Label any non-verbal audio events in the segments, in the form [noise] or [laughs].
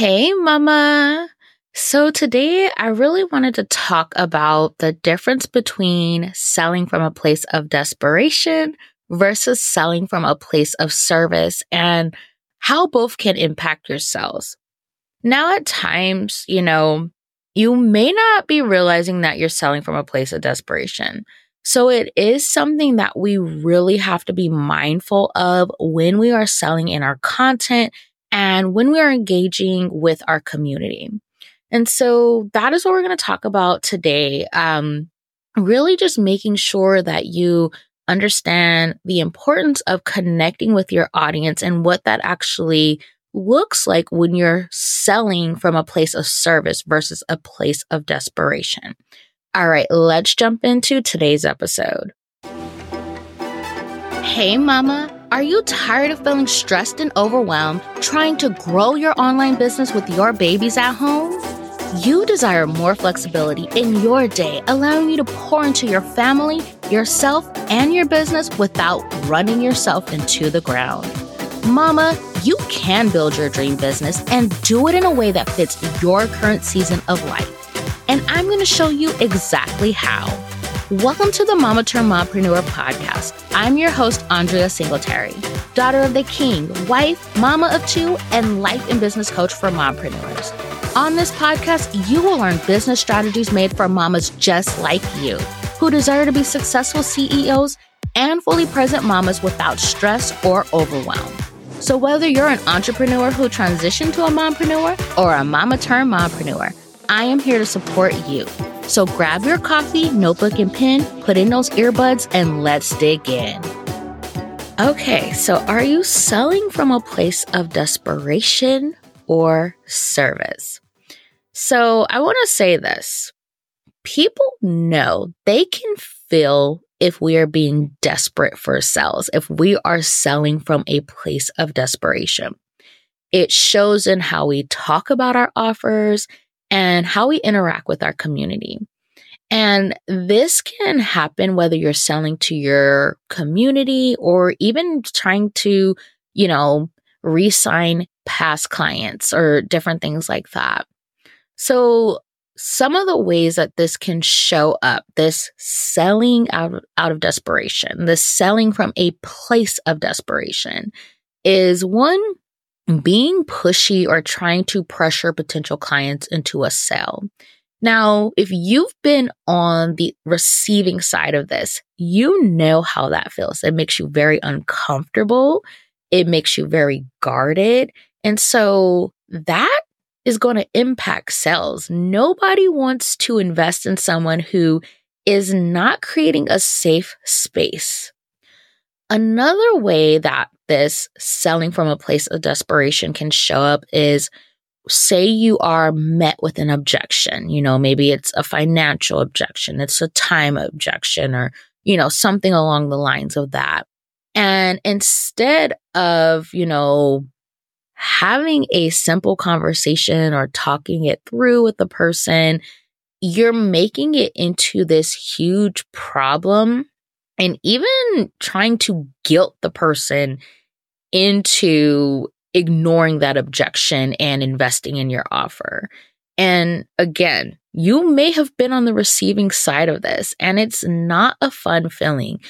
Hey, Mama. So, today I really wanted to talk about the difference between selling from a place of desperation versus selling from a place of service and how both can impact your sales. Now, at times, you know, you may not be realizing that you're selling from a place of desperation. So it is something that we really have to be mindful of when we are selling in our content and when we are engaging with our community. And so that is what we're going to talk about today. Um, really just making sure that you understand the importance of connecting with your audience and what that actually looks like when you're selling from a place of service versus a place of desperation. All right, let's jump into today's episode. Hey, Mama. Are you tired of feeling stressed and overwhelmed trying to grow your online business with your babies at home? You desire more flexibility in your day, allowing you to pour into your family, yourself, and your business without running yourself into the ground. Mama, you can build your dream business and do it in a way that fits your current season of life. And I'm going to show you exactly how. Welcome to the Mama Turned Mompreneur podcast. I'm your host, Andrea Singletary, daughter of the king, wife, mama of two, and life and business coach for mompreneurs. On this podcast, you will learn business strategies made for mamas just like you, who desire to be successful CEOs and fully present mamas without stress or overwhelm. So, whether you're an entrepreneur who transitioned to a mompreneur or a mama turned mompreneur, I am here to support you. So, grab your coffee, notebook, and pen, put in those earbuds, and let's dig in. Okay, so are you selling from a place of desperation or service? So, I want to say this people know they can feel if we are being desperate for sales, if we are selling from a place of desperation. It shows in how we talk about our offers and how we interact with our community. And this can happen whether you're selling to your community or even trying to, you know, re-sign past clients or different things like that. So some of the ways that this can show up, this selling out out of desperation, this selling from a place of desperation is one, being pushy or trying to pressure potential clients into a sale. Now, if you've been on the receiving side of this, you know how that feels. It makes you very uncomfortable. It makes you very guarded. And so that is going to impact sales. Nobody wants to invest in someone who is not creating a safe space. Another way that this selling from a place of desperation can show up is say you are met with an objection. You know, maybe it's a financial objection, it's a time objection, or, you know, something along the lines of that. And instead of, you know, having a simple conversation or talking it through with the person, you're making it into this huge problem and even trying to guilt the person into ignoring that objection and investing in your offer. And again, you may have been on the receiving side of this, and it's not a fun feeling.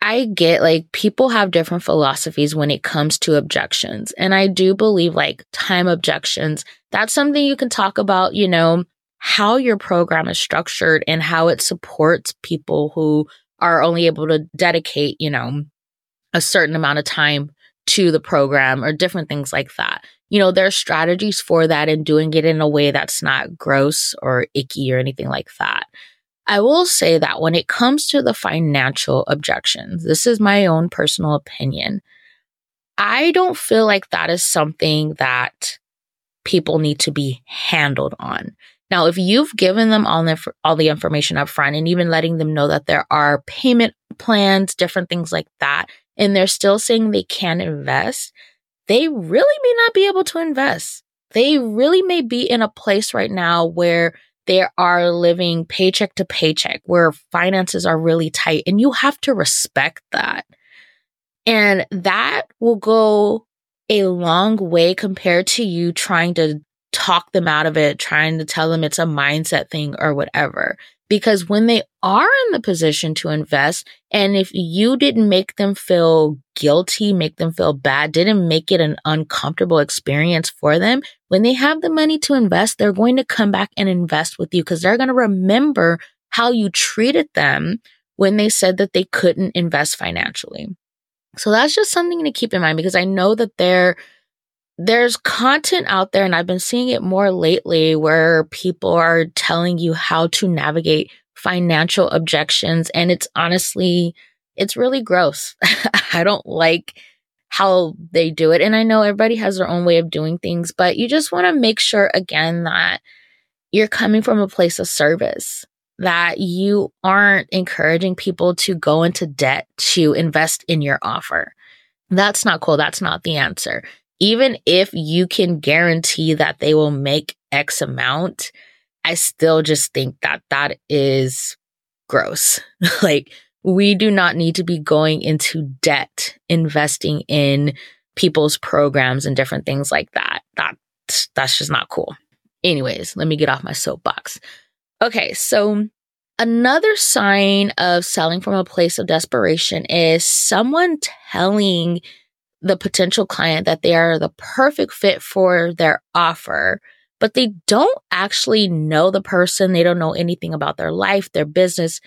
I get like people have different philosophies when it comes to objections. And I do believe like time objections, that's something you can talk about, you know, how your program is structured and how it supports people who are only able to dedicate, you know, a certain amount of time to the program or different things like that. You know, there are strategies for that and doing it in a way that's not gross or icky or anything like that. I will say that when it comes to the financial objections, this is my own personal opinion. I don't feel like that is something that people need to be handled on. Now, if you've given them all the, all the information up front and even letting them know that there are payment plans, different things like that, and they're still saying they can invest, they really may not be able to invest. They really may be in a place right now where they are living paycheck to paycheck where finances are really tight and you have to respect that. And that will go a long way compared to you trying to talk them out of it, trying to tell them it's a mindset thing or whatever. Because when they are in the position to invest, and if you didn't make them feel guilty, make them feel bad, didn't make it an uncomfortable experience for them, when they have the money to invest, they're going to come back and invest with you because they're going to remember how you treated them when they said that they couldn't invest financially. So that's just something to keep in mind because I know that there there's content out there and I've been seeing it more lately where people are telling you how to navigate financial objections and it's honestly it's really gross. [laughs] I don't like how they do it and I know everybody has their own way of doing things, but you just want to make sure again that you're coming from a place of service that you aren't encouraging people to go into debt to invest in your offer. That's not cool. That's not the answer even if you can guarantee that they will make X amount, I still just think that that is gross. [laughs] like, we do not need to be going into debt investing in people's programs and different things like that. That that's just not cool. Anyways, let me get off my soapbox. Okay, so another sign of selling from a place of desperation is someone telling the potential client that they are the perfect fit for their offer, but they don't actually know the person. They don't know anything about their life, their business,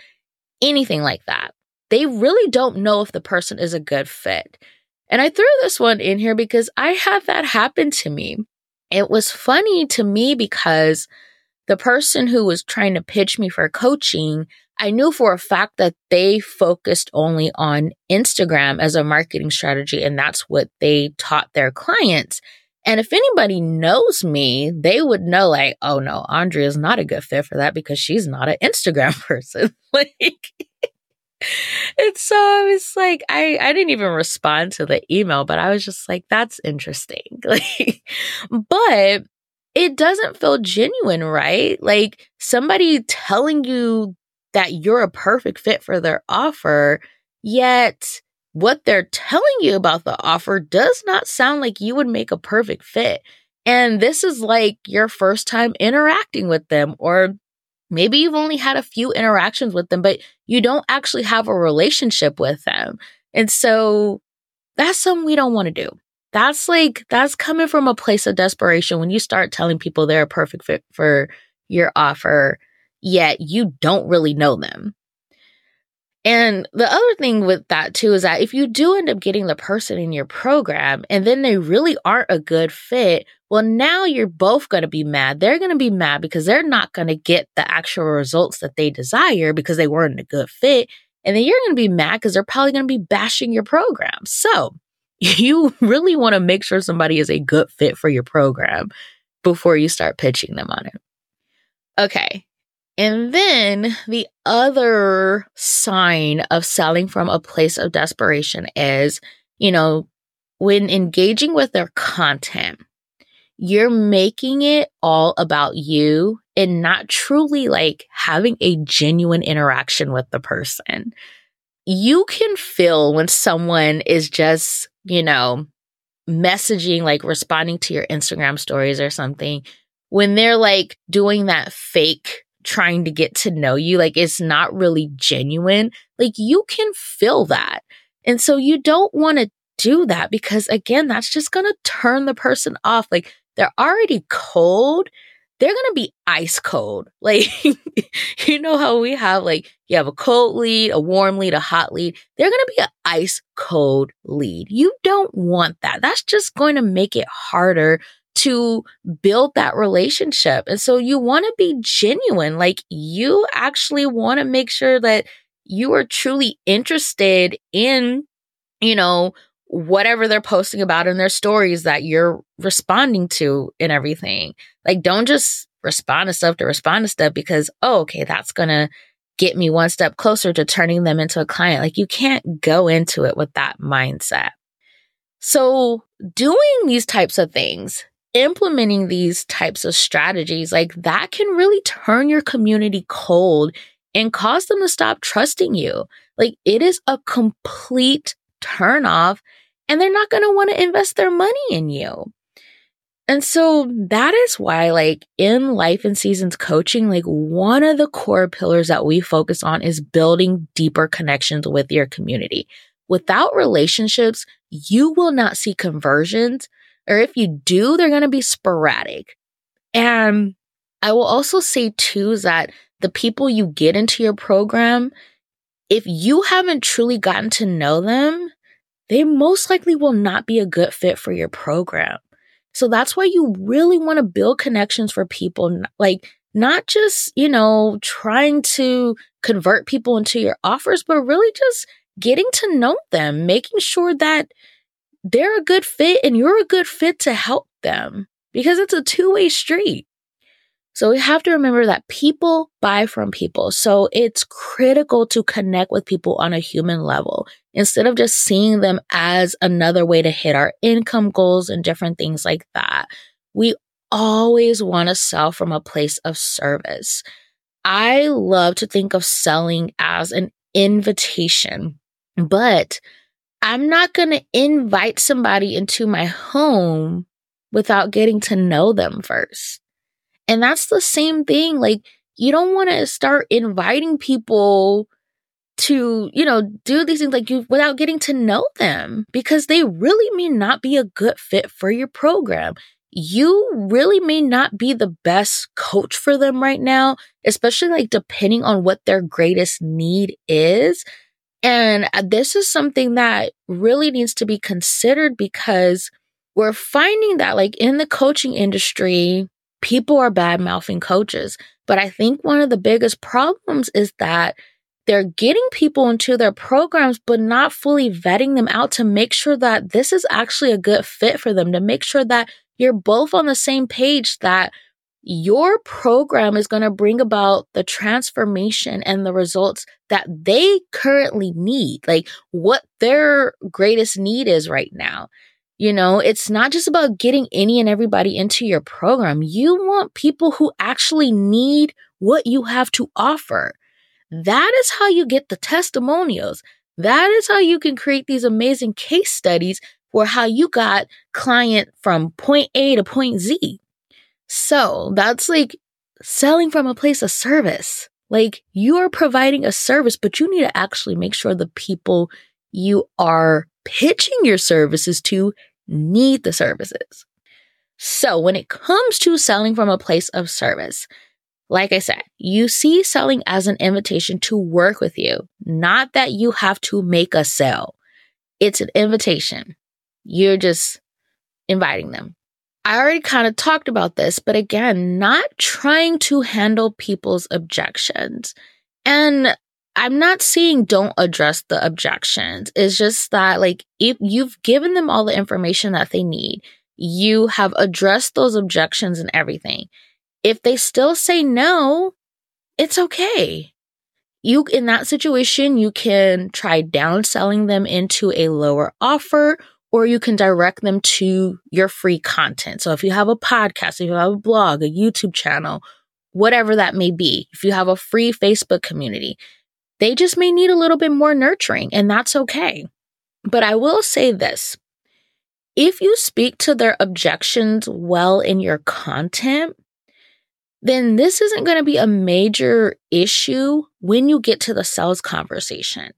anything like that. They really don't know if the person is a good fit. And I threw this one in here because I had that happen to me. It was funny to me because the person who was trying to pitch me for coaching, I knew for a fact that they focused only on Instagram as a marketing strategy, and that's what they taught their clients. And if anybody knows me, they would know, like, oh no, Andrea is not a good fit for that because she's not an Instagram [laughs] person. like, and so I was like, I, I didn't even respond to the email, but I was just like, that's interesting. [laughs] Like, but it doesn't feel genuine, right? Like somebody telling you that you're a perfect fit for their offer, yet what they're telling you about the offer does not sound like you would make a perfect fit. And this is like your first time interacting with them, or maybe you've only had a few interactions with them, but you don't actually have a relationship with them. And so that's something we don't want to do. That's like, that's coming from a place of desperation when you start telling people they're a perfect fit for your offer yet you don't really know them. And the other thing with that too is that if you do end up getting the person in your program and then they really aren't a good fit, well, now you're both going to be mad. They're going to be mad because they're not going to get the actual results that they desire because they weren't a good fit. And then you're going to be mad because they're probably going to be bashing your program. So [laughs] you really want to make sure somebody is a good fit for your program before you start pitching them on it. Okay. And then the other sign of selling from a place of desperation is, you know, when engaging with their content, you're making it all about you and not truly like having a genuine interaction with the person. You can feel when someone is just, you know, messaging, like responding to your Instagram stories or something, when they're like doing that fake trying to get to know you. Like it's not really genuine. Like you can feel that. And so you don't want to do that because again, that's just going to turn the person off. Like they're already cold. They're going to be ice cold. [laughs] Like, you know how we have like, you have a cold lead, a warm lead, a hot lead. They're going to be an ice cold lead. You don't want that. That's just going to make it harder to build that relationship. And so you want to be genuine. Like you actually want to make sure that you are truly interested in, you know, whatever they're posting about in their stories that you're responding to and everything. Like don't just respond to stuff to respond to stuff because, oh, okay, that's going to get me one step closer to turning them into a client. Like you can't go into it with that mindset. So doing these types of things, implementing these types of strategies, like that can really turn your community cold and cause them to stop trusting you. Like it is a complete turn off and they're not going to want to invest their money in you. And so that is why, like in Life in Seasons coaching, like one of the core pillars that we focus on is building deeper connections with your community. Without relationships, you will not see conversions, or if you do, they're going to be sporadic. And I will also say too is that the people you get into your program, if you haven't truly gotten to know them, they most likely will not be a good fit for your program. So that's why you really want to build connections for people, like not just, you know, trying to convert people into your offers, but really just getting to know them, making sure that they're a good fit and you're a good fit to help them because it's a two way street. So we have to remember that people buy from people. So it's critical to connect with people on a human level instead of just seeing them as another way to hit our income goals and different things like that. We always want to sell from a place of service. I love to think of selling as an invitation, but I'm not going to invite somebody into my home without getting to know them first. And that's the same thing. Like, you don't want to start inviting people to, you know, do these things like you without getting to know them because they really may not be a good fit for your program. You really may not be the best coach for them right now, especially like depending on what their greatest need is. And uh, this is something that really needs to be considered because we're finding that like in the coaching industry, people are bad mouthing coaches. But I think one of the biggest problems is that they're getting people into their programs, but not fully vetting them out to make sure that this is actually a good fit for them, to make sure that you're both on the same page, that your program is going to bring about the transformation and the results that they currently need, like what their greatest need is right now. You know, it's not just about getting any and everybody into your program. You want people who actually need what you have to offer. That is how you get the testimonials. That is how you can create these amazing case studies for how you got client from point A to point Z. So that's like selling from a place of service. Like you are providing a service, but you need to actually make sure the people you are pitching your services to need the services. So when it comes to selling from a place of service, like I said, you see selling as an invitation to work with you, not that you have to make a sale. It's an invitation. You're just inviting them. I already kind of talked about this, but again, not trying to handle people's objections. And I'm not saying don't address the objections. It's just that, like, if you've given them all the information that they need, you have addressed those objections and everything. If they still say no, it's okay. You, in that situation, you can try downselling them into a lower offer or you can direct them to your free content. So if you have a podcast, if you have a blog, a YouTube channel, whatever that may be, if you have a free Facebook community, they just may need a little bit more nurturing, and that's okay. But I will say this if you speak to their objections well in your content, then this isn't going to be a major issue when you get to the sales conversation.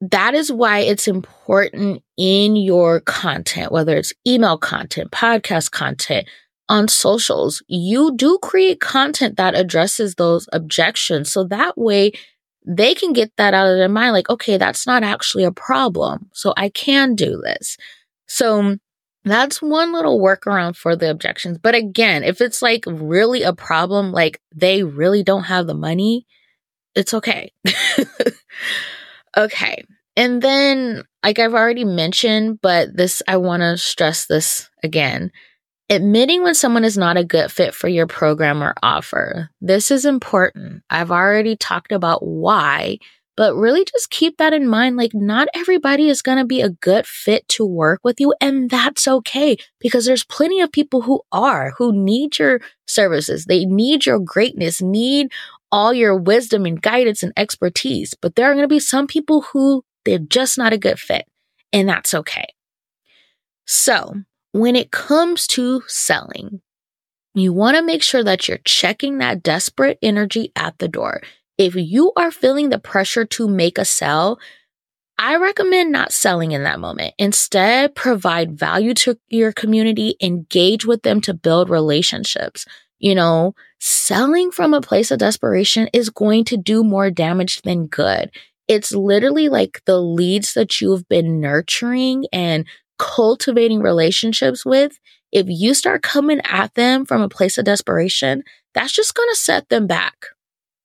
That is why it's important in your content, whether it's email content, podcast content, on socials, you do create content that addresses those objections. So that way they can get that out of their mind like, okay, that's not actually a problem. So I can do this. So that's one little workaround for the objections. But again, if it's like really a problem, like they really don't have the money, it's okay. [laughs] okay. And then, like I've already mentioned, but this, I want to stress this again. Admitting when someone is not a good fit for your program or offer. This is important. I've already talked about why, but really just keep that in mind. Like, not everybody is going to be a good fit to work with you, and that's okay because there's plenty of people who are, who need your services. They need your greatness, need all your wisdom and guidance and expertise. But there are going to be some people who they're just not a good fit, and that's okay. So, when it comes to selling, you want to make sure that you're checking that desperate energy at the door. If you are feeling the pressure to make a sell, I recommend not selling in that moment. Instead, provide value to your community, engage with them to build relationships. You know, selling from a place of desperation is going to do more damage than good. It's literally like the leads that you've been nurturing and cultivating relationships with. If you start coming at them from a place of desperation, that's just going to set them back.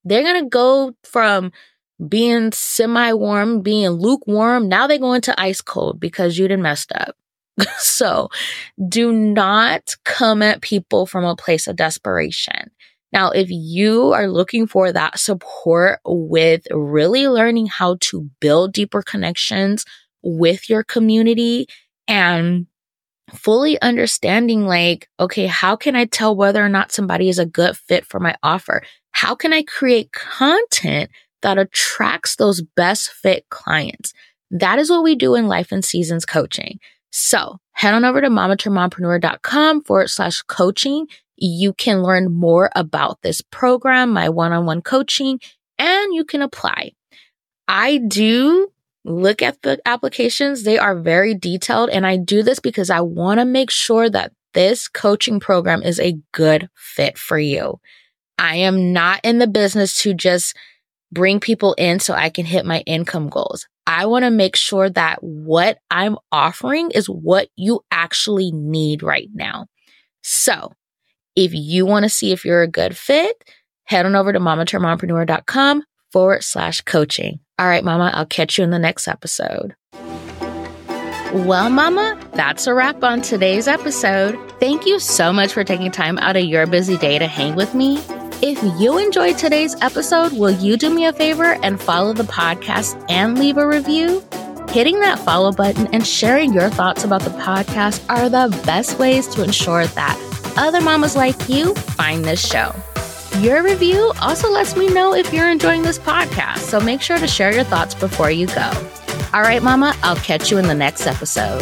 They're going to go from being semi warm, being lukewarm. Now they go into ice cold because you didn't messed up. [laughs] so do not come at people from a place of desperation. Now, if you are looking for that support with really learning how to build deeper connections with your community and fully understanding like, okay, how can I tell whether or not somebody is a good fit for my offer? How can I create content that attracts those best fit clients? That is what we do in Life in Seasons coaching. So head on over to mamaturnedmompreneur.com forward slash coaching. You can learn more about this program, my one-on-one coaching, and you can apply. I do look at the applications. They are very detailed. And I do this because I want to make sure that this coaching program is a good fit for you. I am not in the business to just bring people in so I can hit my income goals. I want to make sure that what I'm offering is what you actually need right now. So if you want to see if you're a good fit, head on over to mamaturnedmompreneur.com forward slash coaching. All right, mama, I'll catch you in the next episode. Well, mama, that's a wrap on today's episode. Thank you so much for taking time out of your busy day to hang with me. If you enjoyed today's episode, will you do me a favor and follow the podcast and leave a review? Hitting that follow button and sharing your thoughts about the podcast are the best ways to ensure that other mamas like you find this show. Your review also lets me know if you're enjoying this podcast, so make sure to share your thoughts before you go. All right, mama, I'll catch you in the next episode.